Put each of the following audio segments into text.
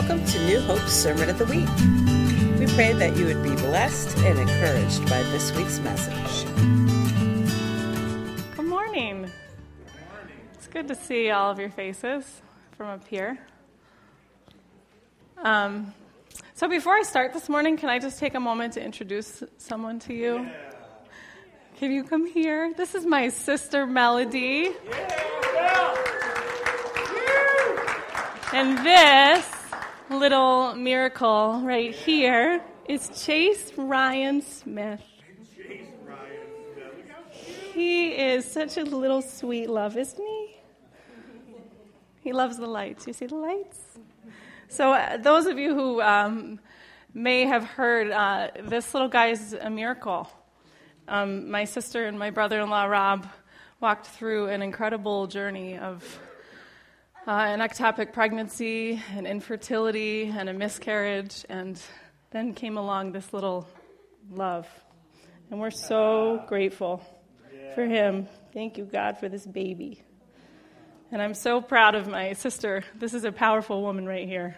Welcome to New Hope's Sermon of the Week. We pray that you would be blessed and encouraged by this week's message. Good morning. Good morning. It's good to see all of your faces from up here. Um, so, before I start this morning, can I just take a moment to introduce someone to you? Yeah. Can you come here? This is my sister Melody. Yeah. And this little miracle right here is Chase Ryan Smith. He is such a little sweet love, isn't he? He loves the lights. You see the lights? So, uh, those of you who um, may have heard, uh, this little guy is a miracle. Um, my sister and my brother in law, Rob, walked through an incredible journey of uh, an ectopic pregnancy, an infertility, and a miscarriage, and then came along this little love. And we're so grateful for him. Thank you, God, for this baby. And I'm so proud of my sister. This is a powerful woman right here.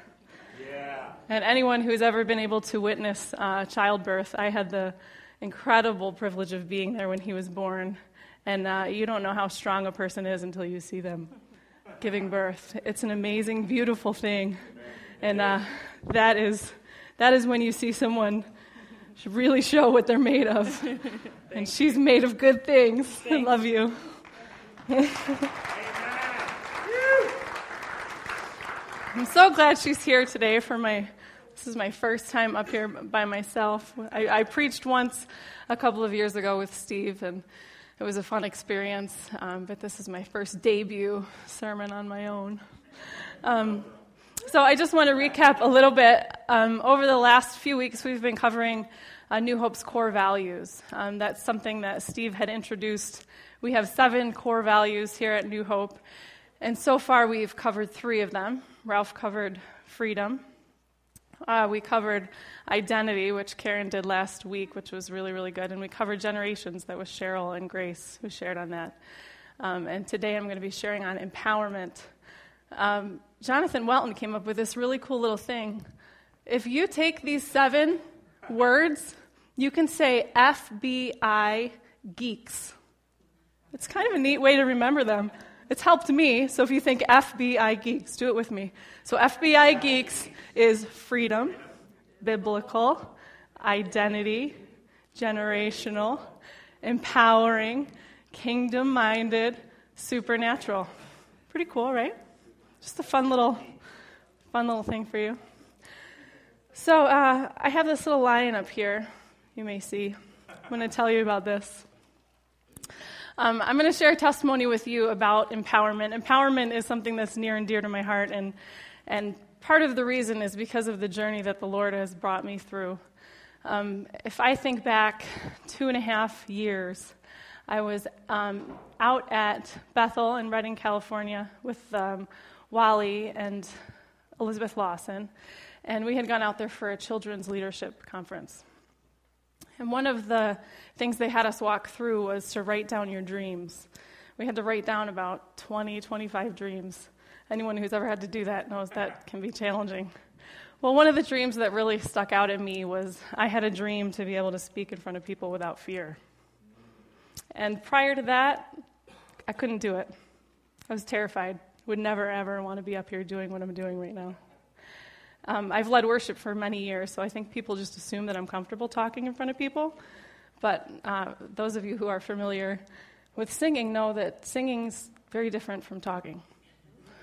Yeah. And anyone who's ever been able to witness uh, childbirth, I had the incredible privilege of being there when he was born. And uh, you don't know how strong a person is until you see them giving birth. It's an amazing, beautiful thing. And uh, that, is, that is when you see someone really show what they're made of. and she's made of good things. I love you. I'm so glad she's here today for my. This is my first time up here by myself. I, I preached once a couple of years ago with Steve, and it was a fun experience. Um, but this is my first debut sermon on my own. Um, so I just want to recap a little bit. Um, over the last few weeks, we've been covering uh, New Hope's core values. Um, that's something that Steve had introduced. We have seven core values here at New Hope. And so far, we've covered three of them. Ralph covered freedom. Uh, we covered identity, which Karen did last week, which was really, really good. And we covered generations. That was Cheryl and Grace who shared on that. Um, and today I'm going to be sharing on empowerment. Um, Jonathan Welton came up with this really cool little thing. If you take these seven words, you can say FBI geeks. It's kind of a neat way to remember them. It's helped me. So if you think FBI geeks, do it with me. So FBI geeks is freedom, biblical, identity, generational, empowering, kingdom minded, supernatural. Pretty cool, right? Just a fun little, fun little thing for you. So uh, I have this little lion up here. You may see. I'm going to tell you about this. Um, I'm going to share a testimony with you about empowerment. Empowerment is something that's near and dear to my heart, and, and part of the reason is because of the journey that the Lord has brought me through. Um, if I think back two and a half years, I was um, out at Bethel in Redding, California, with um, Wally and Elizabeth Lawson, and we had gone out there for a children's leadership conference. And one of the things they had us walk through was to write down your dreams. We had to write down about 20, 25 dreams. Anyone who's ever had to do that knows that can be challenging. Well, one of the dreams that really stuck out at me was I had a dream to be able to speak in front of people without fear. And prior to that, I couldn't do it. I was terrified. Would never, ever want to be up here doing what I'm doing right now. Um, I've led worship for many years, so I think people just assume that I'm comfortable talking in front of people. But uh, those of you who are familiar with singing know that singing's very different from talking.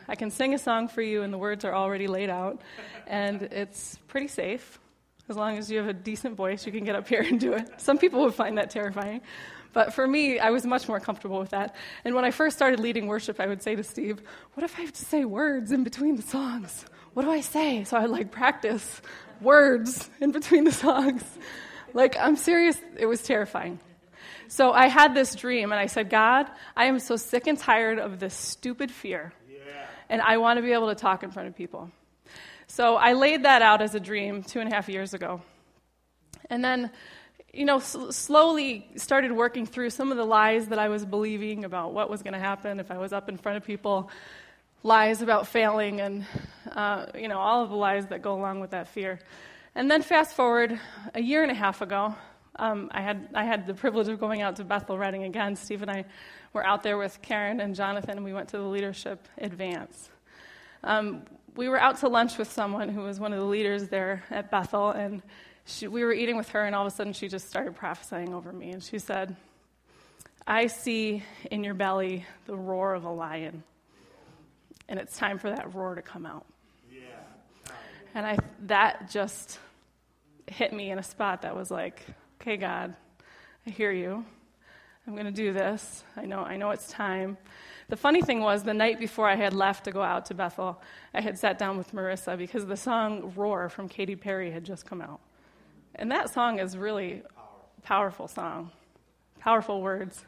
I can sing a song for you, and the words are already laid out, and it's pretty safe. As long as you have a decent voice, you can get up here and do it. Some people would find that terrifying. But for me, I was much more comfortable with that. And when I first started leading worship, I would say to Steve, What if I have to say words in between the songs? What do I say? So I like practice words in between the songs. Like, I'm serious, it was terrifying. So I had this dream, and I said, God, I am so sick and tired of this stupid fear, yeah. and I want to be able to talk in front of people. So I laid that out as a dream two and a half years ago. And then, you know, slowly started working through some of the lies that I was believing about what was going to happen if I was up in front of people. Lies about failing and, uh, you know, all of the lies that go along with that fear. And then fast forward a year and a half ago, um, I, had, I had the privilege of going out to Bethel Redding again. Steve and I were out there with Karen and Jonathan, and we went to the leadership advance. Um, we were out to lunch with someone who was one of the leaders there at Bethel, and she, we were eating with her, and all of a sudden she just started prophesying over me. And she said, I see in your belly the roar of a lion, and it's time for that roar to come out. Yeah. And I, that just hit me in a spot that was like, okay, God, I hear you. I'm going to do this. I know, I know it's time. The funny thing was, the night before I had left to go out to Bethel, I had sat down with Marissa because the song Roar from Katy Perry had just come out. And that song is really a powerful song, powerful words.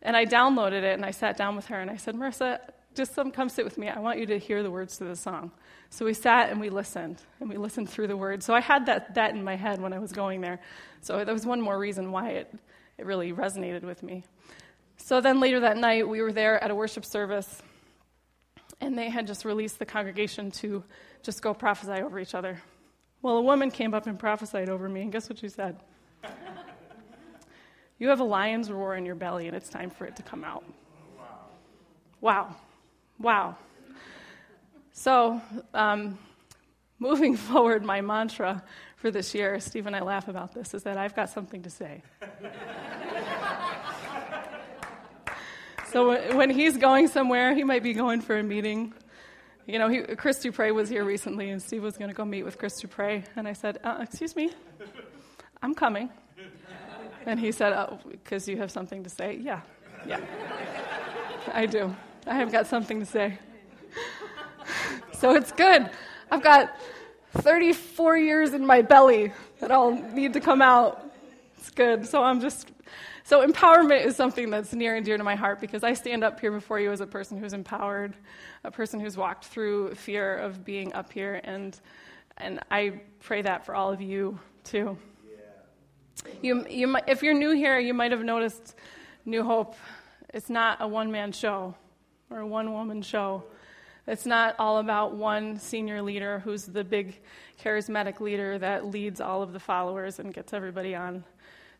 And I downloaded it and I sat down with her and I said, Marissa, just come, come sit with me. I want you to hear the words to the song. So we sat and we listened, and we listened through the words. So I had that, that in my head when I was going there. So that was one more reason why it, it really resonated with me. So then later that night, we were there at a worship service, and they had just released the congregation to just go prophesy over each other. Well, a woman came up and prophesied over me, and guess what she said? you have a lion's roar in your belly, and it's time for it to come out. Wow. Wow. So, um, moving forward, my mantra for this year, Steve and I laugh about this, is that I've got something to say. So when he's going somewhere, he might be going for a meeting. You know, he, Chris Dupre was here recently, and Steve was going to go meet with Chris Dupre. And I said, uh, Excuse me, I'm coming. And he said, Because oh, you have something to say? Yeah, yeah. I do. I have got something to say. so it's good. I've got 34 years in my belly that all need to come out. It's good. So I'm just so, empowerment is something that's near and dear to my heart because I stand up here before you as a person who's empowered, a person who's walked through fear of being up here, and, and I pray that for all of you too. Yeah. You, you might, if you're new here, you might have noticed New Hope. It's not a one man show or a one woman show. It's not all about one senior leader who's the big charismatic leader that leads all of the followers and gets everybody on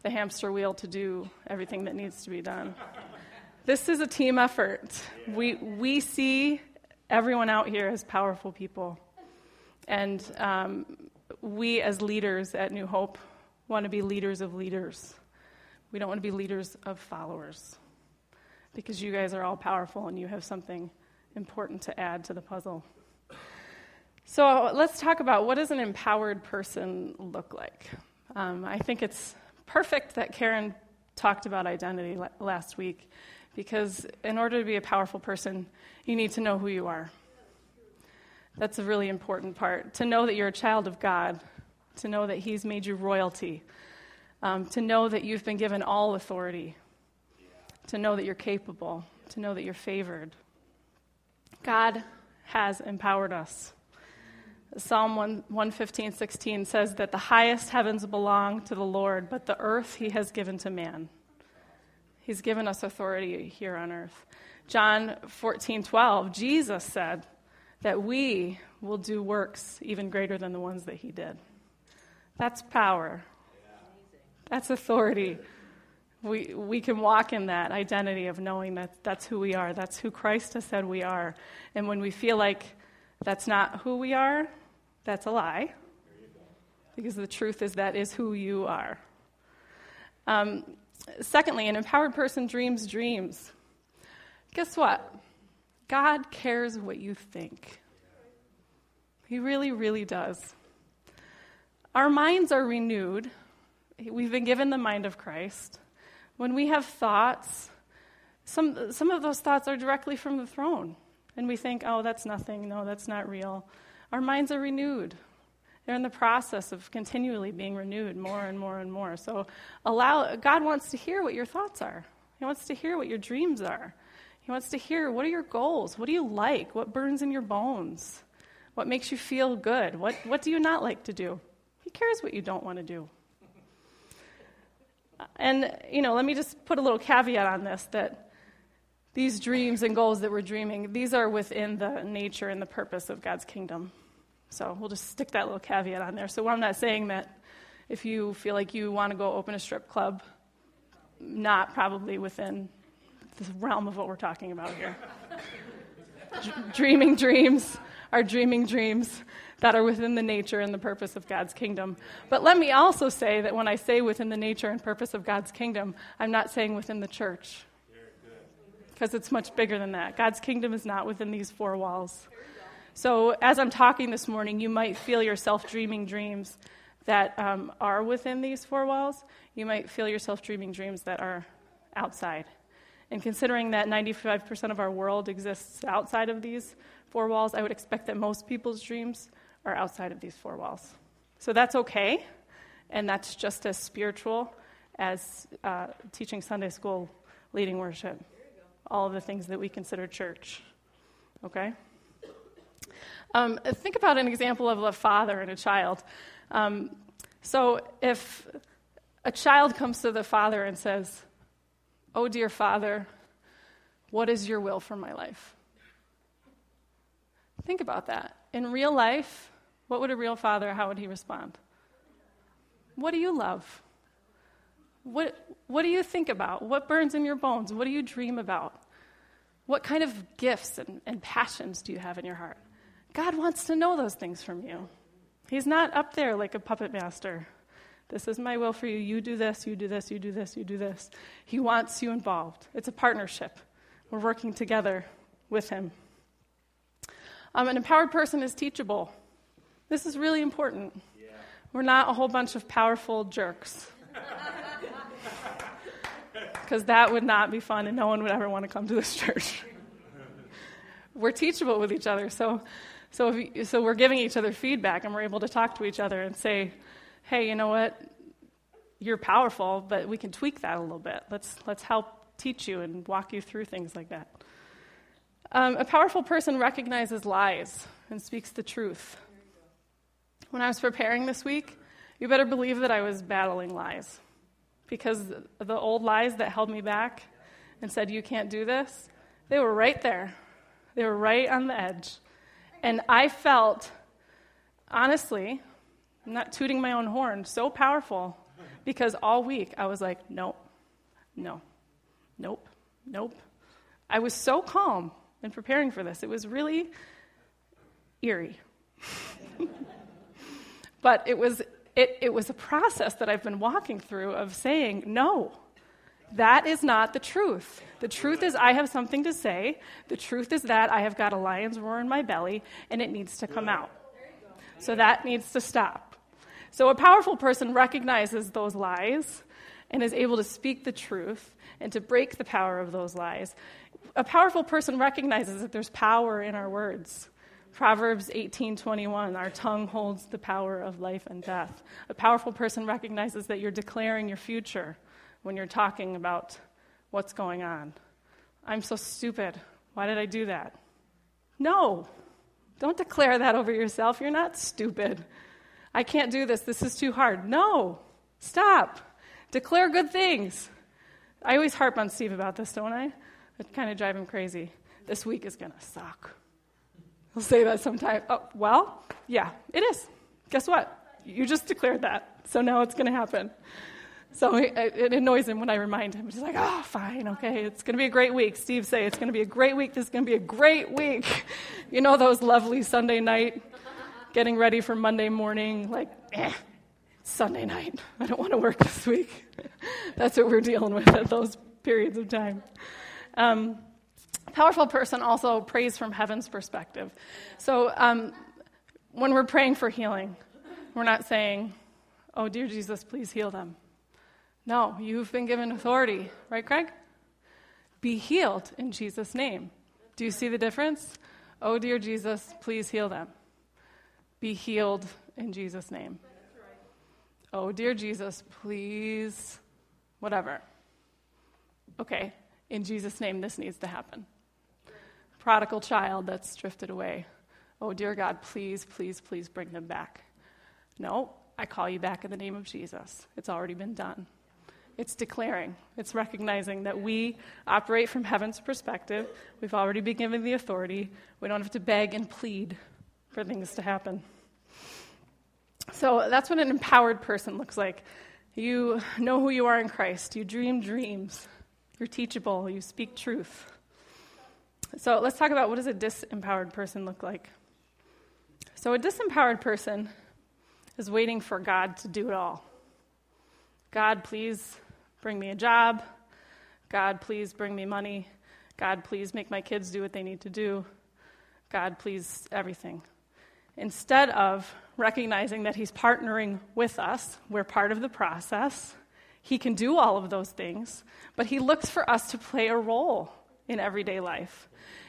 the hamster wheel to do everything that needs to be done. This is a team effort. We, we see everyone out here as powerful people. And um, we, as leaders at New Hope, want to be leaders of leaders. We don't want to be leaders of followers. Because you guys are all powerful and you have something important to add to the puzzle. So let's talk about what does an empowered person look like. Um, I think it's perfect that Karen talked about identity last week because in order to be a powerful person, you need to know who you are. That's a really important part. To know that you're a child of God, to know that He's made you royalty, um, to know that you've been given all authority, to know that you're capable, to know that you're favored. God has empowered us. Psalm 1, 115, 16 says that the highest heavens belong to the Lord, but the earth he has given to man. He's given us authority here on earth. John 14, 12, Jesus said that we will do works even greater than the ones that he did. That's power. That's authority. We, we can walk in that identity of knowing that that's who we are. That's who Christ has said we are. And when we feel like that's not who we are, that's a lie. Because the truth is that is who you are. Um, secondly, an empowered person dreams dreams. Guess what? God cares what you think. He really, really does. Our minds are renewed. We've been given the mind of Christ. When we have thoughts, some, some of those thoughts are directly from the throne. And we think, oh, that's nothing. No, that's not real our minds are renewed. They're in the process of continually being renewed more and more and more. So allow God wants to hear what your thoughts are. He wants to hear what your dreams are. He wants to hear what are your goals? What do you like? What burns in your bones? What makes you feel good? What, what do you not like to do? He cares what you don't want to do. And, you know, let me just put a little caveat on this that these dreams and goals that we're dreaming, these are within the nature and the purpose of God's kingdom. So we'll just stick that little caveat on there. So I'm not saying that if you feel like you want to go open a strip club, not probably within the realm of what we're talking about here. Dreaming dreams are dreaming dreams that are within the nature and the purpose of God's kingdom. But let me also say that when I say within the nature and purpose of God's kingdom, I'm not saying within the church. Because it's much bigger than that. God's kingdom is not within these four walls. So, as I'm talking this morning, you might feel yourself dreaming dreams that um, are within these four walls. You might feel yourself dreaming dreams that are outside. And considering that 95% of our world exists outside of these four walls, I would expect that most people's dreams are outside of these four walls. So that's okay, and that's just as spiritual as uh, teaching Sunday school, leading worship, all of the things that we consider church. Okay? Um, think about an example of a father and a child. Um, so if a child comes to the father and says, Oh, dear father, what is your will for my life? Think about that. In real life, what would a real father, how would he respond? What do you love? What, what do you think about? What burns in your bones? What do you dream about? What kind of gifts and, and passions do you have in your heart? God wants to know those things from you. He's not up there like a puppet master. This is my will for you. You do this, you do this, you do this, you do this. He wants you involved. It's a partnership. We're working together with Him. Um, an empowered person is teachable. This is really important. Yeah. We're not a whole bunch of powerful jerks. Because that would not be fun, and no one would ever want to come to this church. We're teachable with each other. So so, if, so we're giving each other feedback and we're able to talk to each other and say, hey, you know what? You're powerful, but we can tweak that a little bit. Let's, let's help teach you and walk you through things like that. Um, a powerful person recognizes lies and speaks the truth. When I was preparing this week, you better believe that I was battling lies because the old lies that held me back and said, You can't do this, they were right there. They were right on the edge. And I felt, honestly, I'm not tooting my own horn, so powerful because all week I was like, nope, no, nope, nope. I was so calm in preparing for this. It was really eerie. but it was, it, it was a process that I've been walking through of saying, no, that is not the truth. The truth is, I have something to say. The truth is that I have got a lion's roar in my belly, and it needs to come out. So that needs to stop. So a powerful person recognizes those lies and is able to speak the truth and to break the power of those lies. A powerful person recognizes that there's power in our words. Proverbs 18:21 our tongue holds the power of life and death. A powerful person recognizes that you're declaring your future when you're talking about what's going on. I'm so stupid. Why did I do that? No. Don't declare that over yourself. You're not stupid. I can't do this. This is too hard. No. Stop. Declare good things. I always harp on Steve about this, don't I? It kind of drive him crazy. This week is going to suck. He'll say that sometimes. Oh, well, yeah, it is. Guess what? You just declared that. So now it's going to happen. So it annoys him when I remind him. He's like, oh, fine, okay, it's going to be a great week. Steve say, it's going to be a great week. This is going to be a great week. You know those lovely Sunday night, getting ready for Monday morning, like, eh, Sunday night. I don't want to work this week. That's what we're dealing with at those periods of time. Um, powerful person also prays from heaven's perspective. So um, when we're praying for healing, we're not saying, oh, dear Jesus, please heal them no, you've been given authority, right, Craig? Be healed in Jesus' name. Do you see the difference? Oh, dear Jesus, please heal them. Be healed in Jesus' name. Oh, dear Jesus, please, whatever. Okay, in Jesus' name, this needs to happen. Prodigal child that's drifted away. Oh, dear God, please, please, please bring them back. No, I call you back in the name of Jesus. It's already been done. It's declaring, it's recognizing that we operate from heaven's perspective. We've already been given the authority. We don't have to beg and plead for things to happen. So that's what an empowered person looks like. You know who you are in Christ, you dream dreams, you're teachable, you speak truth. So let's talk about what does a disempowered person look like? So a disempowered person is waiting for God to do it all. God, please bring me a job. God, please bring me money. God, please make my kids do what they need to do. God, please everything. Instead of recognizing that He's partnering with us, we're part of the process. He can do all of those things, but He looks for us to play a role in everyday life.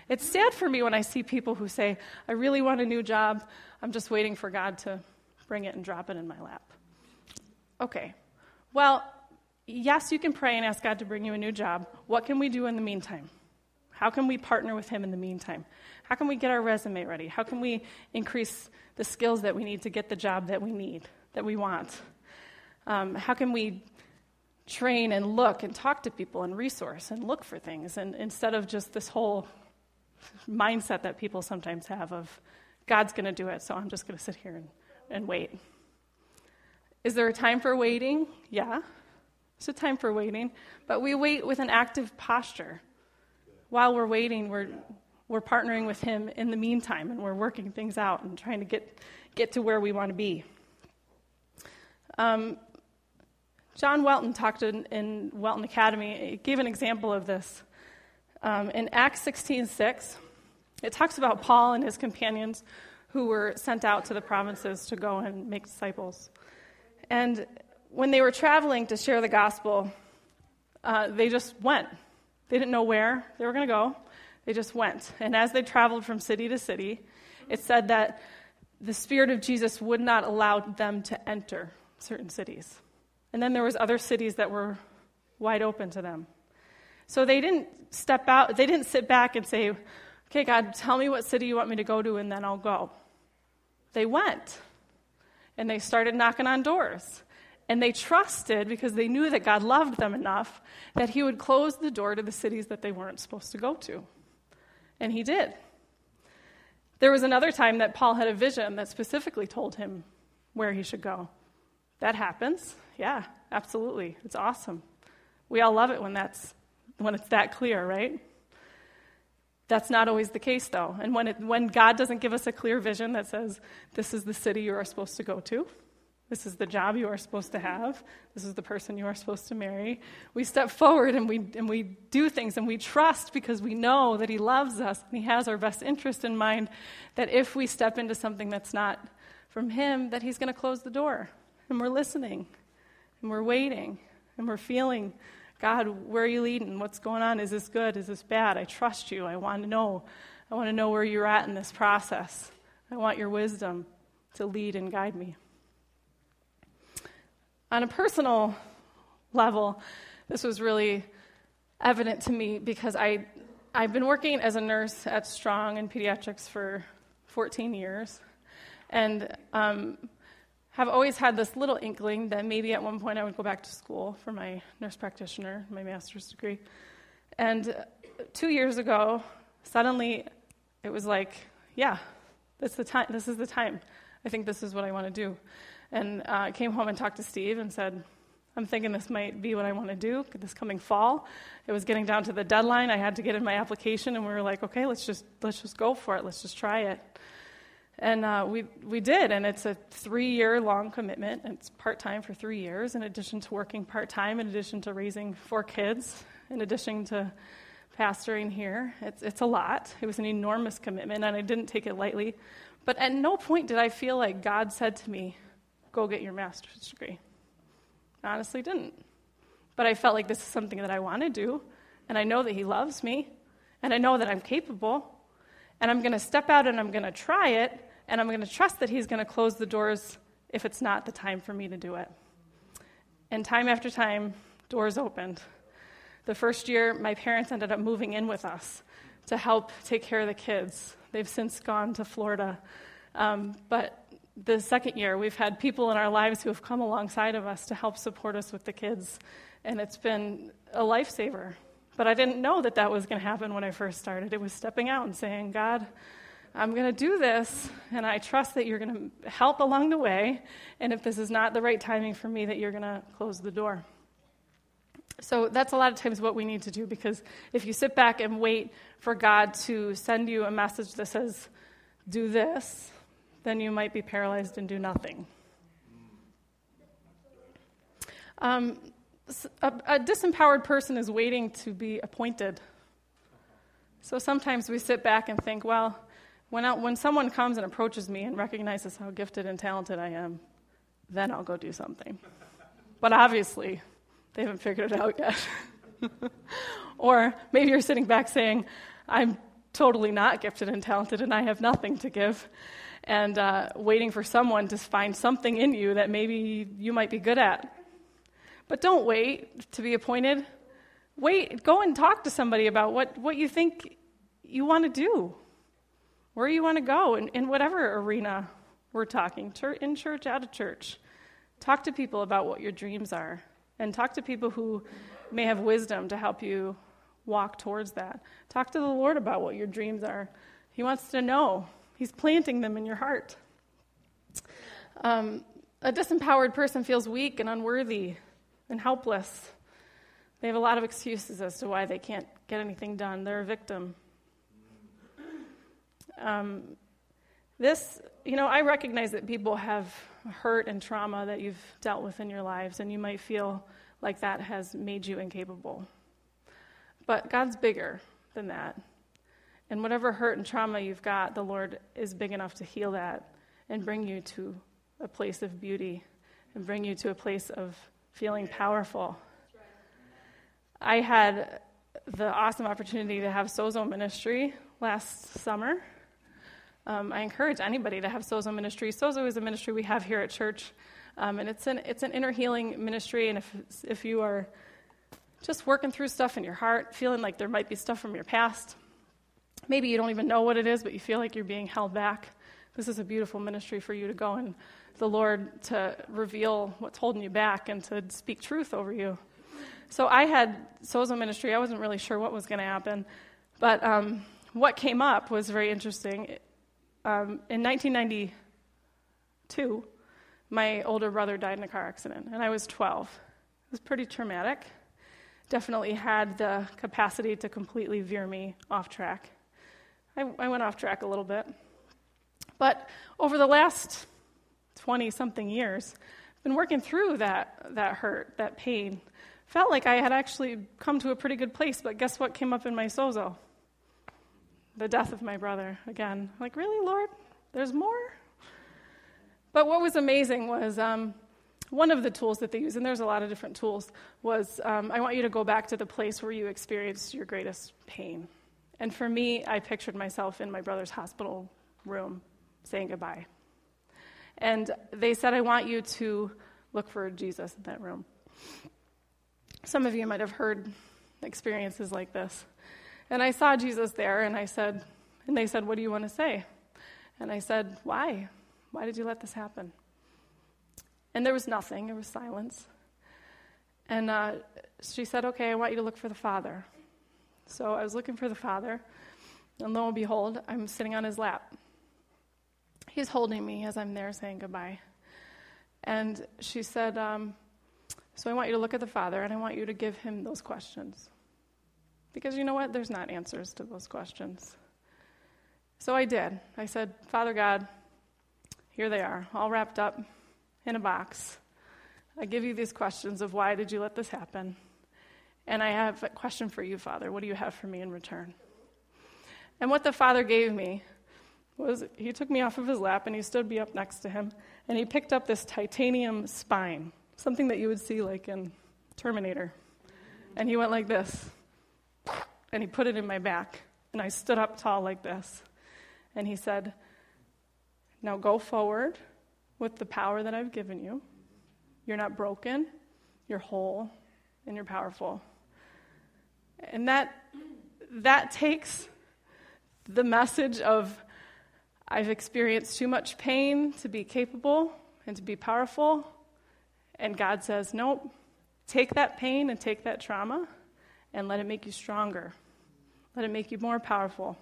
It's sad for me when I see people who say, I really want a new job. I'm just waiting for God to bring it and drop it in my lap. Okay. Well, yes, you can pray and ask God to bring you a new job. What can we do in the meantime? How can we partner with Him in the meantime? How can we get our resume ready? How can we increase the skills that we need to get the job that we need, that we want? Um, how can we train and look and talk to people and resource and look for things and instead of just this whole mindset that people sometimes have of god's going to do it so i'm just going to sit here and, and wait. Is there a time for waiting? Yeah there's a time for waiting. But we wait with an active posture. While we're waiting we're we're partnering with him in the meantime and we're working things out and trying to get get to where we want to be. Um, John Welton talked in, in Welton Academy, gave an example of this. Um, in Acts 16 6, it talks about Paul and his companions who were sent out to the provinces to go and make disciples. And when they were traveling to share the gospel, uh, they just went. They didn't know where they were going to go, they just went. And as they traveled from city to city, it said that the Spirit of Jesus would not allow them to enter certain cities. And then there was other cities that were wide open to them. So they didn't step out, they didn't sit back and say, "Okay, God, tell me what city you want me to go to and then I'll go." They went. And they started knocking on doors. And they trusted because they knew that God loved them enough that he would close the door to the cities that they weren't supposed to go to. And he did. There was another time that Paul had a vision that specifically told him where he should go. That happens. Yeah, absolutely. It's awesome. We all love it when that's when it's that clear, right? That's not always the case, though. And when, it, when God doesn't give us a clear vision that says, this is the city you are supposed to go to, this is the job you are supposed to have, this is the person you are supposed to marry, we step forward and we, and we do things and we trust because we know that He loves us and He has our best interest in mind, that if we step into something that's not from Him, that He's going to close the door. And we're listening and we're waiting and we're feeling God, where are you leading? What's going on? Is this good? Is this bad? I trust you. I want to know. I want to know where you're at in this process. I want your wisdom to lead and guide me. On a personal level, this was really evident to me because I, I've been working as a nurse at Strong in pediatrics for 14 years. And um, have always had this little inkling that maybe at one point I would go back to school for my nurse practitioner, my master's degree. And two years ago, suddenly it was like, yeah, this, the time, this is the time. I think this is what I want to do. And uh, came home and talked to Steve and said, I'm thinking this might be what I want to do this coming fall. It was getting down to the deadline. I had to get in my application, and we were like, okay, let's just let's just go for it. Let's just try it. And uh, we, we did, and it's a three year long commitment. It's part time for three years, in addition to working part time, in addition to raising four kids, in addition to pastoring here. It's, it's a lot. It was an enormous commitment, and I didn't take it lightly. But at no point did I feel like God said to me, Go get your master's degree. I honestly didn't. But I felt like this is something that I want to do, and I know that He loves me, and I know that I'm capable, and I'm going to step out and I'm going to try it, and I'm going to trust that He's going to close the doors if it's not the time for me to do it. And time after time, doors opened. The first year, my parents ended up moving in with us to help take care of the kids. They've since gone to Florida. Um, but the second year, we've had people in our lives who have come alongside of us to help support us with the kids and it's been a lifesaver. But I didn't know that that was going to happen when I first started. It was stepping out and saying, God, I'm going to do this, and I trust that you're going to help along the way. And if this is not the right timing for me, that you're going to close the door. So that's a lot of times what we need to do because if you sit back and wait for God to send you a message that says, do this, then you might be paralyzed and do nothing. Um, a, a disempowered person is waiting to be appointed. So sometimes we sit back and think, well, when, I, when someone comes and approaches me and recognizes how gifted and talented I am, then I'll go do something. But obviously, they haven't figured it out yet. or maybe you're sitting back saying, I'm totally not gifted and talented and I have nothing to give, and uh, waiting for someone to find something in you that maybe you might be good at. But don't wait to be appointed. Wait, go and talk to somebody about what, what you think you want to do, where you want to go, in, in whatever arena we're talking, in church, out of church. Talk to people about what your dreams are, and talk to people who may have wisdom to help you walk towards that. Talk to the Lord about what your dreams are. He wants to know, He's planting them in your heart. Um, a disempowered person feels weak and unworthy and helpless. They have a lot of excuses as to why they can't get anything done. They're a victim. Um, this, you know, I recognize that people have hurt and trauma that you've dealt with in your lives, and you might feel like that has made you incapable. But God's bigger than that. And whatever hurt and trauma you've got, the Lord is big enough to heal that and bring you to a place of beauty and bring you to a place of feeling powerful. I had the awesome opportunity to have Sozo ministry last summer. Um, I encourage anybody to have Sozo ministry. Sozo is a ministry we have here at church, um, and it's an it's an inner healing ministry. And if if you are just working through stuff in your heart, feeling like there might be stuff from your past, maybe you don't even know what it is, but you feel like you're being held back. This is a beautiful ministry for you to go and the Lord to reveal what's holding you back and to speak truth over you. So I had Sozo ministry. I wasn't really sure what was going to happen, but um, what came up was very interesting. Um, in 1992, my older brother died in a car accident, and I was 12. It was pretty traumatic. Definitely had the capacity to completely veer me off track. I, I went off track a little bit. But over the last 20 something years, been working through that, that hurt, that pain. Felt like I had actually come to a pretty good place, but guess what came up in my sozo? The death of my brother again. Like, really, Lord? There's more? But what was amazing was um, one of the tools that they use, and there's a lot of different tools, was um, I want you to go back to the place where you experienced your greatest pain. And for me, I pictured myself in my brother's hospital room saying goodbye. And they said, I want you to look for Jesus in that room. Some of you might have heard experiences like this. And I saw Jesus there, and I said, and they said, What do you want to say? And I said, Why? Why did you let this happen? And there was nothing, there was silence. And uh, she said, Okay, I want you to look for the Father. So I was looking for the Father, and lo and behold, I'm sitting on his lap. He's holding me as I'm there saying goodbye. And she said, um, So I want you to look at the Father and I want you to give him those questions. Because you know what? There's not answers to those questions. So I did. I said, Father God, here they are, all wrapped up in a box. I give you these questions of why did you let this happen? And I have a question for you, Father. What do you have for me in return? And what the Father gave me was he took me off of his lap and he stood me up next to him and he picked up this titanium spine, something that you would see like in Terminator. And he went like this and he put it in my back and I stood up tall like this. And he said, Now go forward with the power that I've given you. You're not broken, you're whole, and you're powerful. And that, that takes the message of I've experienced too much pain to be capable and to be powerful. And God says, Nope, Take that pain and take that trauma and let it make you stronger. Let it make you more powerful.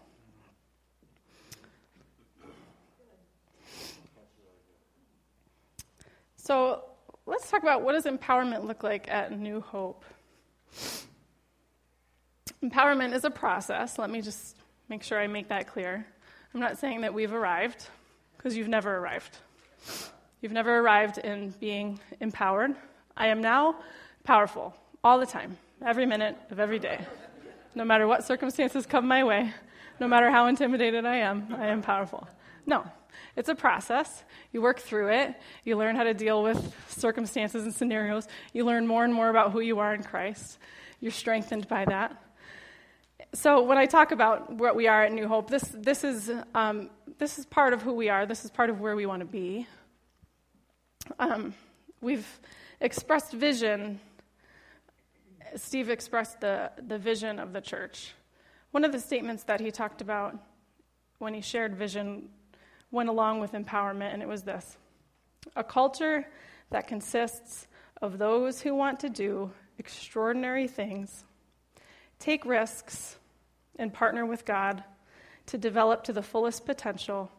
So let's talk about what does empowerment look like at New Hope. Empowerment is a process. Let me just make sure I make that clear. I'm not saying that we've arrived, because you've never arrived. You've never arrived in being empowered. I am now powerful all the time, every minute of every day. No matter what circumstances come my way, no matter how intimidated I am, I am powerful. No, it's a process. You work through it. You learn how to deal with circumstances and scenarios. You learn more and more about who you are in Christ. You're strengthened by that. So when I talk about what we are at New Hope, this, this, is, um, this is part of who we are. This is part of where we want to be. Um, we've expressed vision. Steve expressed the, the vision of the church. One of the statements that he talked about when he shared vision went along with empowerment, and it was this a culture that consists of those who want to do extraordinary things, take risks, and partner with God to develop to the fullest potential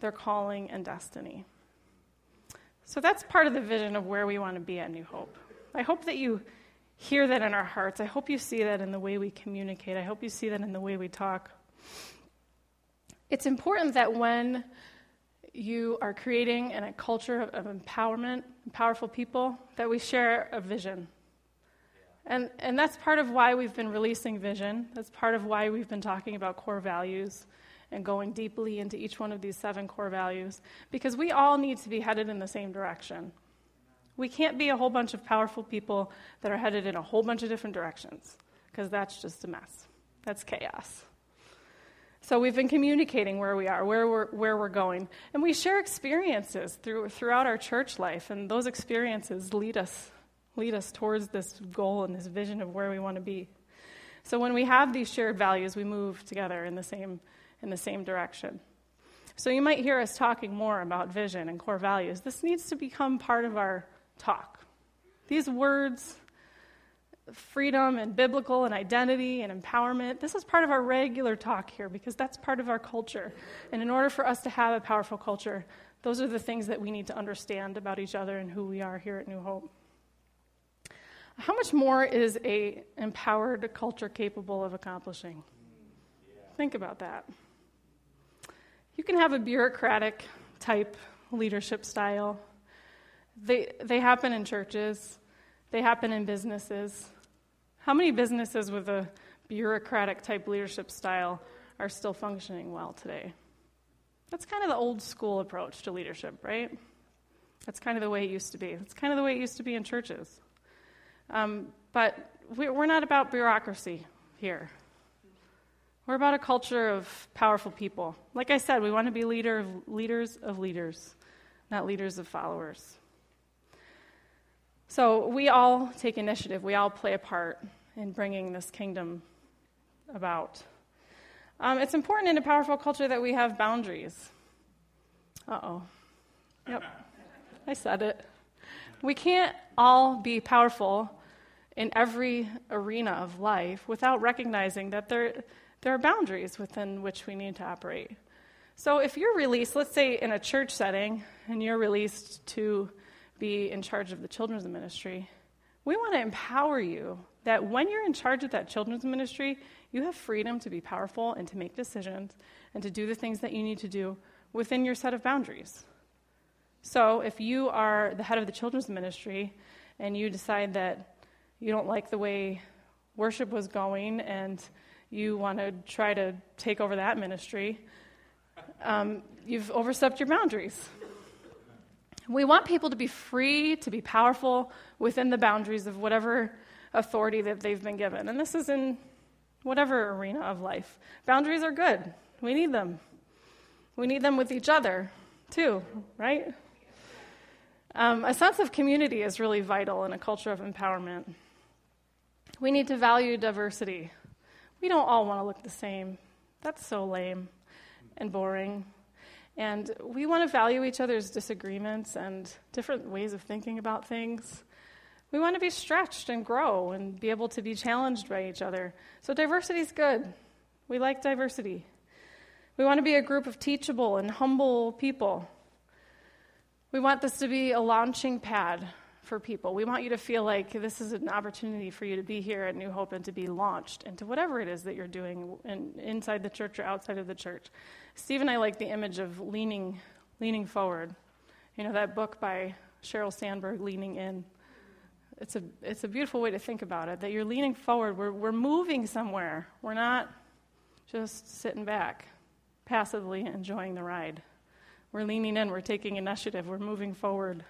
their calling and destiny. So that's part of the vision of where we want to be at New Hope. I hope that you hear that in our hearts. I hope you see that in the way we communicate. I hope you see that in the way we talk. It's important that when you are creating in a culture of, empowerment, powerful people, that we share a vision. And, and that's part of why we've been releasing vision. That's part of why we've been talking about core values and going deeply into each one of these seven core values, because we all need to be headed in the same direction. We can't be a whole bunch of powerful people that are headed in a whole bunch of different directions, because that's just a mess. That's chaos. So we've been communicating where we are, where we're, where we're going. And we share experiences through, throughout our church life, and those experiences lead us, lead us towards this goal and this vision of where we want to be. So when we have these shared values, we move together in the same, in the same direction. So you might hear us talking more about vision and core values. This needs to become part of our talk. These words, freedom and biblical and identity and empowerment. This is part of our regular talk here because that's part of our culture. And in order for us to have a powerful culture, those are the things that we need to understand about each other and who we are here at New Hope. How much more is a empowered culture capable of accomplishing? Think about that. You can have a bureaucratic type leadership style. They, they happen in churches, they happen in businesses, how many businesses with a bureaucratic type leadership style are still functioning well today? That's kind of the old school approach to leadership, right? That's kind of the way it used to be. That's kind of the way it used to be in churches. Um, but we're not about bureaucracy here. We're about a culture of powerful people. Like I said, we want to be leader of, leaders of leaders, not leaders of followers. So we all take initiative, we all play a part in bringing this kingdom about. Um, it's important in a powerful culture that we have boundaries. Uh oh. Yep. I said it. We can't all be powerful in every arena of life without recognizing that there, there are boundaries within which we need to operate. So if you're released, let's say in a church setting, and you're released to be in charge of the children's ministry, we want to empower you that when you're in charge of that children's ministry, you have freedom to be powerful and to make decisions and to do the things that you need to do within your set of boundaries. So, if you are the head of the children's ministry and you decide that you don't like the way worship was going and you want to try to take over that ministry, um, you've overstepped your boundaries. We want people to be free, to be powerful within the boundaries of whatever authority that they've been given. And this is in whatever arena of life. Boundaries are good, we need them. We need them with each other, too, right? Um, a sense of community is really vital in a culture of empowerment. We need to value diversity. We don't all want to look the same. That's so lame and boring. And we want to value each other's disagreements and different ways of thinking about things. We want to be stretched and grow and be able to be challenged by each other. So, diversity is good. We like diversity. We want to be a group of teachable and humble people. We want this to be a launching pad for people. We want you to feel like this is an opportunity for you to be here at New Hope and to be launched into whatever it is that you're doing in, inside the church or outside of the church. Steve and I like the image of leaning, leaning forward. You know, that book by Sheryl Sandberg, Leaning In. It's a, it's a beautiful way to think about it that you're leaning forward. We're, we're moving somewhere. We're not just sitting back, passively enjoying the ride. We're leaning in, we're taking initiative, we're moving forward.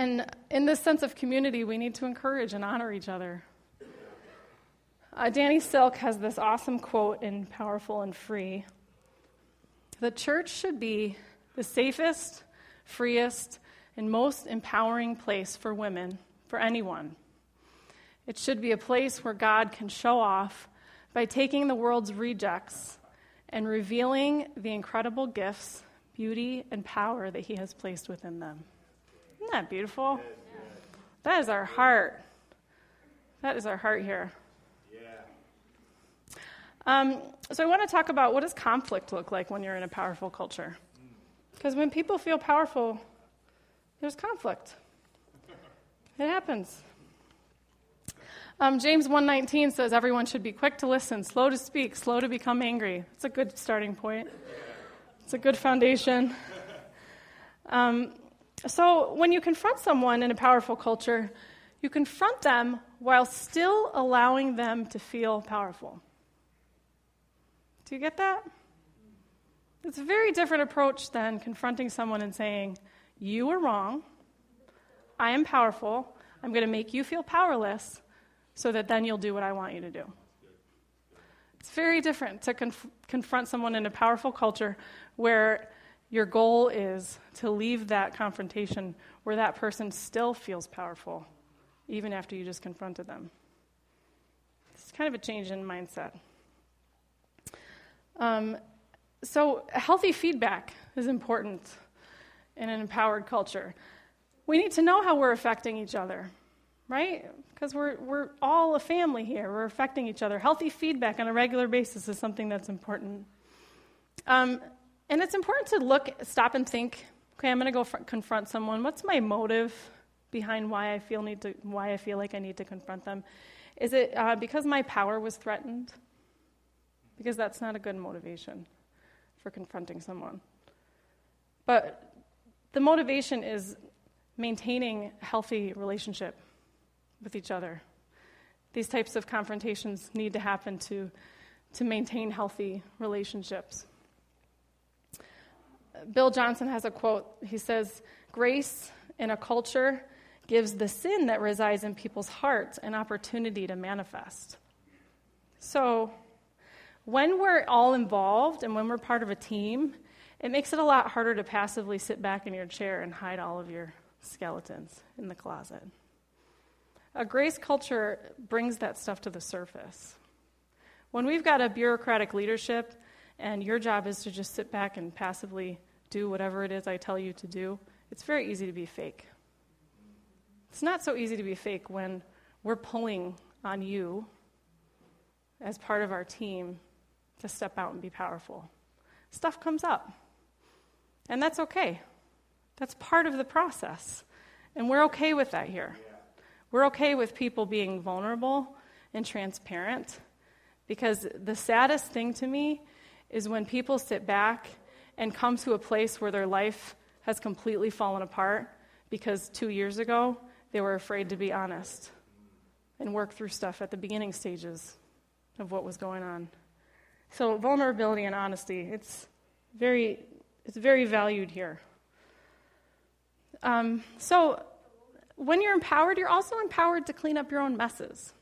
And in this sense of community, we need to encourage and honor each other. Uh, Danny Silk has this awesome quote in Powerful and Free The church should be the safest, freest, and most empowering place for women, for anyone. It should be a place where God can show off by taking the world's rejects and revealing the incredible gifts, beauty, and power that He has placed within them. Isn't that beautiful? That is our heart. That is our heart here. Um, so I want to talk about what does conflict look like when you're in a powerful culture? Because when people feel powerful, there's conflict. It happens. Um, James 1:19 says everyone should be quick to listen, slow to speak, slow to become angry. It's a good starting point. It's a good foundation. Um, so, when you confront someone in a powerful culture, you confront them while still allowing them to feel powerful. Do you get that? It's a very different approach than confronting someone and saying, You are wrong. I am powerful. I'm going to make you feel powerless so that then you'll do what I want you to do. It's very different to conf- confront someone in a powerful culture where your goal is to leave that confrontation where that person still feels powerful, even after you just confronted them. It's kind of a change in mindset. Um, so, healthy feedback is important in an empowered culture. We need to know how we're affecting each other, right? Because we're, we're all a family here. We're affecting each other. Healthy feedback on a regular basis is something that's important. Um, and it's important to look, stop and think. Okay, I'm going to go fr- confront someone. What's my motive behind why I feel need to, why I feel like I need to confront them? Is it uh, because my power was threatened? Because that's not a good motivation for confronting someone. But the motivation is maintaining healthy relationship with each other. These types of confrontations need to happen to, to maintain healthy relationships. Bill Johnson has a quote. He says, Grace in a culture gives the sin that resides in people's hearts an opportunity to manifest. So, when we're all involved and when we're part of a team, it makes it a lot harder to passively sit back in your chair and hide all of your skeletons in the closet. A grace culture brings that stuff to the surface. When we've got a bureaucratic leadership and your job is to just sit back and passively do whatever it is I tell you to do, it's very easy to be fake. It's not so easy to be fake when we're pulling on you as part of our team to step out and be powerful. Stuff comes up. And that's okay. That's part of the process. And we're okay with that here. We're okay with people being vulnerable and transparent because the saddest thing to me is when people sit back and come to a place where their life has completely fallen apart because two years ago they were afraid to be honest and work through stuff at the beginning stages of what was going on. So vulnerability and honesty, it's very, it's very valued here. Um, so when you're empowered, you're also empowered to clean up your own messes.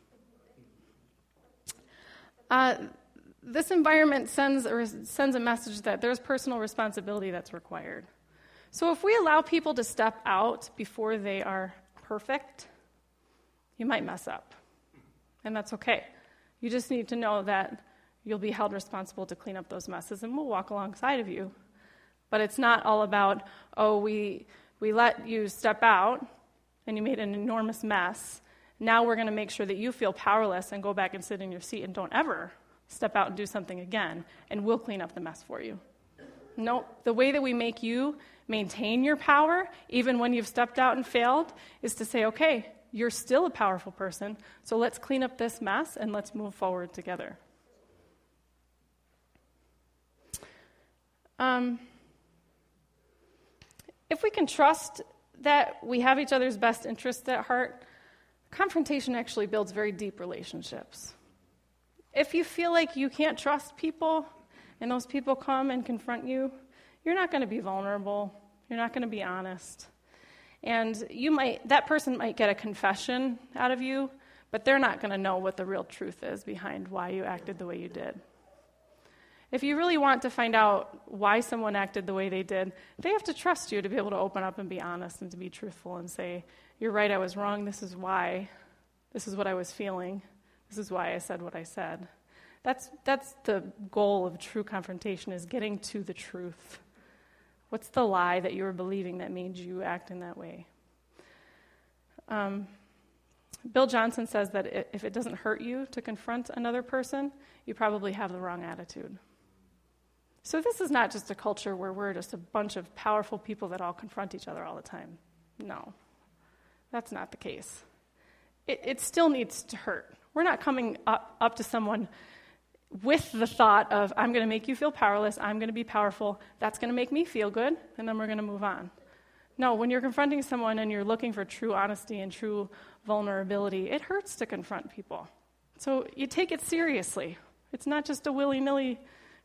Uh, this environment sends a, sends a message that there's personal responsibility that's required. So if we allow people to step out before they are perfect, you might mess up. And that's okay. You just need to know that you'll be held responsible to clean up those messes, and we'll walk alongside of you. But it's not all about, oh, we, we let you step out, and you made an enormous mess. Now we're going to make sure that you feel powerless and go back and sit in your seat and don't ever step out and do something again, and we'll clean up the mess for you. No, the way that we make you maintain your power, even when you've stepped out and failed, is to say, okay, you're still a powerful person, so let's clean up this mess and let's move forward together. Um, if we can trust that we have each other's best interests at heart, confrontation actually builds very deep relationships. If you feel like you can't trust people and those people come and confront you, you're not going to be vulnerable. You're not going to be honest. And you might that person might get a confession out of you, but they're not going to know what the real truth is behind why you acted the way you did. If you really want to find out why someone acted the way they did, they have to trust you to be able to open up and be honest and to be truthful and say, You're right, I was wrong. This is why. This is what I was feeling. This is why I said what I said. That's, that's the goal of true confrontation is getting to the truth. What's the lie that you were believing that made you act in that way? Um, Bill Johnson says that if it doesn't hurt you to confront another person, you probably have the wrong attitude. So, this is not just a culture where we're just a bunch of powerful people that all confront each other all the time. No, that's not the case. It, it still needs to hurt. We're not coming up, up to someone with the thought of, I'm going to make you feel powerless, I'm going to be powerful, that's going to make me feel good, and then we're going to move on. No, when you're confronting someone and you're looking for true honesty and true vulnerability, it hurts to confront people. So you take it seriously. It's not just a willy nilly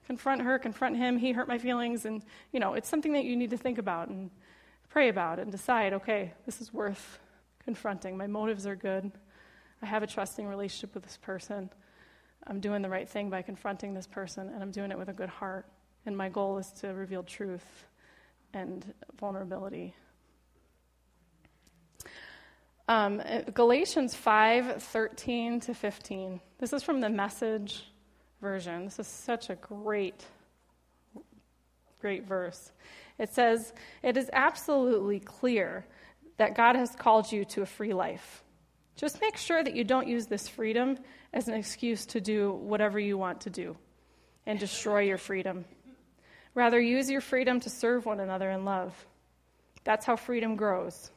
confront her, confront him, he hurt my feelings. And, you know, it's something that you need to think about and pray about and decide okay, this is worth confronting. My motives are good. I have a trusting relationship with this person. I'm doing the right thing by confronting this person, and I'm doing it with a good heart. And my goal is to reveal truth and vulnerability. Um, Galatians 5 13 to 15. This is from the message version. This is such a great, great verse. It says, It is absolutely clear that God has called you to a free life. Just make sure that you don't use this freedom as an excuse to do whatever you want to do and destroy your freedom. Rather, use your freedom to serve one another in love. That's how freedom grows.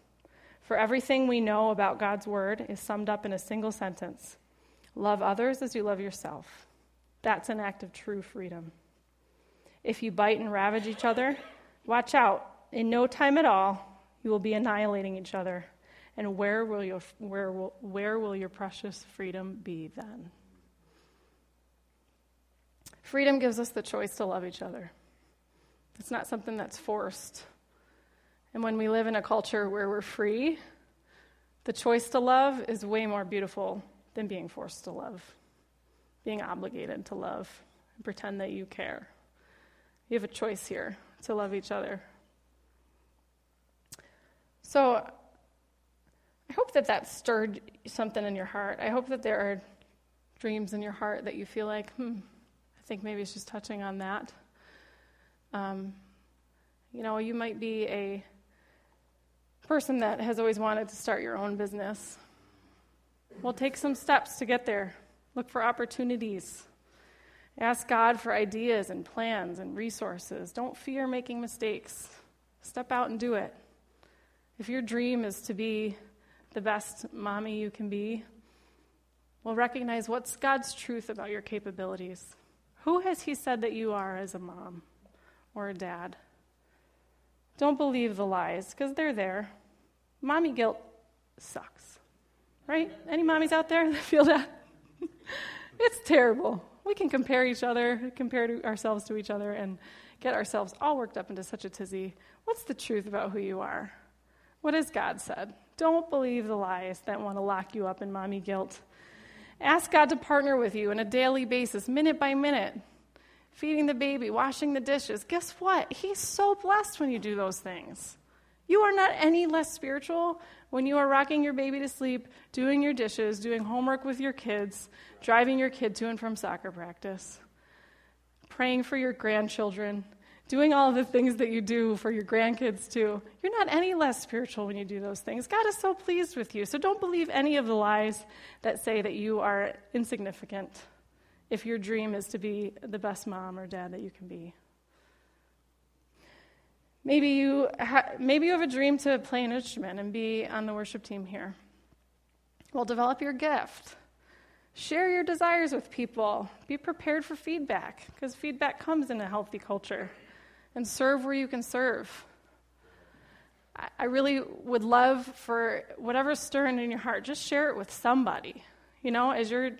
For everything we know about God's word is summed up in a single sentence Love others as you love yourself. That's an act of true freedom. If you bite and ravage each other, watch out. In no time at all, you will be annihilating each other. And where will your, where will, where will your precious freedom be then? Freedom gives us the choice to love each other. It's not something that's forced. And when we live in a culture where we're free, the choice to love is way more beautiful than being forced to love being obligated to love and pretend that you care. You have a choice here to love each other. So I hope that that stirred something in your heart. I hope that there are dreams in your heart that you feel like, hmm, I think maybe it's just touching on that. Um, you know, you might be a person that has always wanted to start your own business. Well, take some steps to get there. Look for opportunities. Ask God for ideas and plans and resources. Don't fear making mistakes. Step out and do it. If your dream is to be the best mommy you can be, well, recognize what's God's truth about your capabilities. Who has He said that you are as a mom or a dad? Don't believe the lies, because they're there. Mommy guilt sucks, right? Any mommies out there that feel that? it's terrible. We can compare each other, compare to ourselves to each other, and get ourselves all worked up into such a tizzy. What's the truth about who you are? What has God said? Don't believe the lies that want to lock you up in mommy guilt. Ask God to partner with you on a daily basis, minute by minute, feeding the baby, washing the dishes. Guess what? He's so blessed when you do those things. You are not any less spiritual when you are rocking your baby to sleep, doing your dishes, doing homework with your kids, driving your kid to and from soccer practice, praying for your grandchildren, doing all the things that you do for your grandkids too. You're not any less spiritual when you do those things. God is so pleased with you. So don't believe any of the lies that say that you are insignificant if your dream is to be the best mom or dad that you can be. Maybe you, ha- maybe you have a dream to play an instrument and be on the worship team here. Well, develop your gift. Share your desires with people. Be prepared for feedback because feedback comes in a healthy culture. And serve where you can serve. I really would love for whatever's stirring in your heart, just share it with somebody. You know, as you're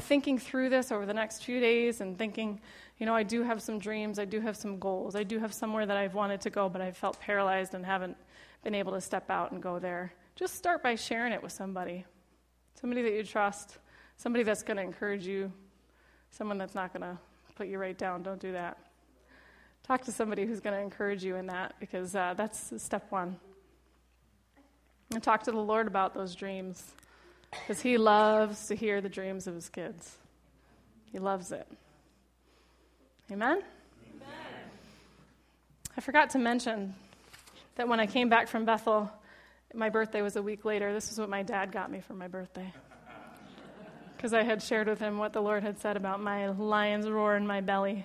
thinking through this over the next few days and thinking, you know, I do have some dreams, I do have some goals, I do have somewhere that I've wanted to go, but I've felt paralyzed and haven't been able to step out and go there. Just start by sharing it with somebody. Somebody that you trust, somebody that's going to encourage you, someone that's not going to put you right down. Don't do that. Talk to somebody who's going to encourage you in that because uh, that's step one. And talk to the Lord about those dreams because He loves to hear the dreams of His kids. He loves it. Amen? Amen? I forgot to mention that when I came back from Bethel, my birthday was a week later. This is what my dad got me for my birthday. Because I had shared with him what the Lord had said about my lion's roar in my belly.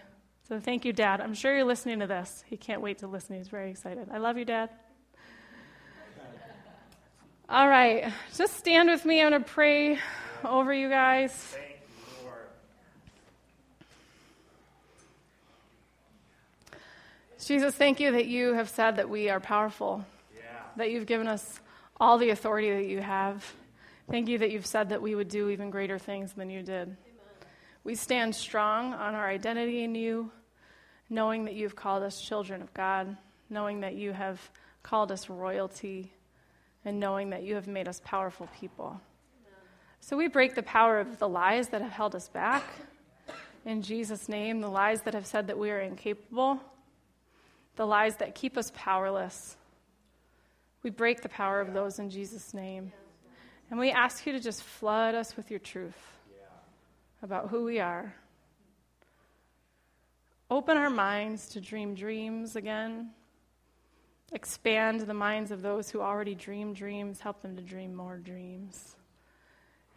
So thank you, Dad. I'm sure you're listening to this. He can't wait to listen. He's very excited. I love you, Dad. All right, just stand with me. I'm going to pray over you guys. Jesus, thank you that you have said that we are powerful, yeah. that you've given us all the authority that you have. Thank you that you've said that we would do even greater things than you did. Amen. We stand strong on our identity in you, knowing that you've called us children of God, knowing that you have called us royalty, and knowing that you have made us powerful people. So we break the power of the lies that have held us back. In Jesus' name, the lies that have said that we are incapable the lies that keep us powerless. We break the power of those in Jesus' name. And we ask you to just flood us with your truth about who we are. Open our minds to dream dreams again. Expand the minds of those who already dream dreams. Help them to dream more dreams.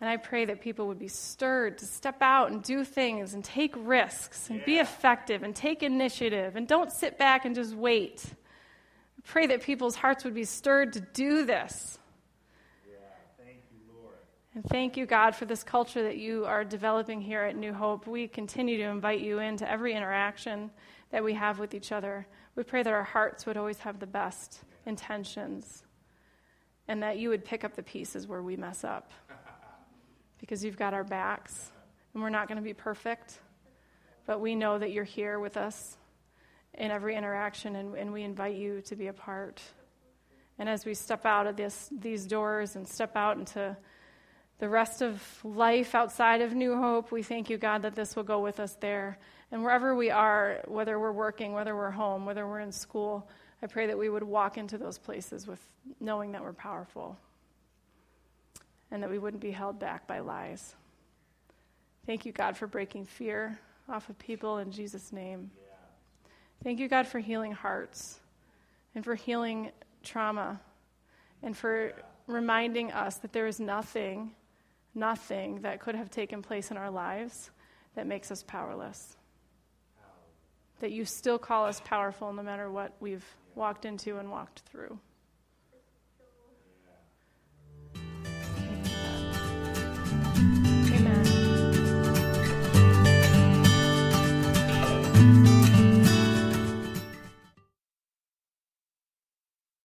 And I pray that people would be stirred to step out and do things and take risks and yeah. be effective and take initiative and don't sit back and just wait. I pray that people's hearts would be stirred to do this. Yeah. Thank you, Lord. And thank you, God, for this culture that you are developing here at New Hope. We continue to invite you into every interaction that we have with each other. We pray that our hearts would always have the best intentions and that you would pick up the pieces where we mess up because you've got our backs. And we're not going to be perfect, but we know that you're here with us in every interaction, and, and we invite you to be a part. And as we step out of this, these doors and step out into the rest of life outside of New Hope, we thank you, God, that this will go with us there. And wherever we are, whether we're working, whether we're home, whether we're in school, I pray that we would walk into those places with knowing that we're powerful and that we wouldn't be held back by lies. Thank you, God, for breaking fear off of people in Jesus' name. Thank you, God, for healing hearts and for healing trauma and for reminding us that there is nothing, nothing that could have taken place in our lives that makes us powerless. That you still call us powerful no matter what we've walked into and walked through.